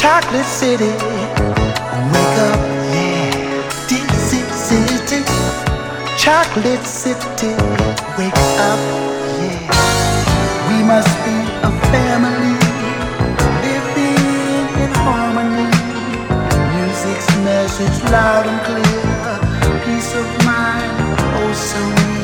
Chocolate City. Wake up, yeah. D.C. city. Chocolate City. Wake up, yeah. We must be a family. Living in harmony. Music's message loud and clear. Peace of mind, oh so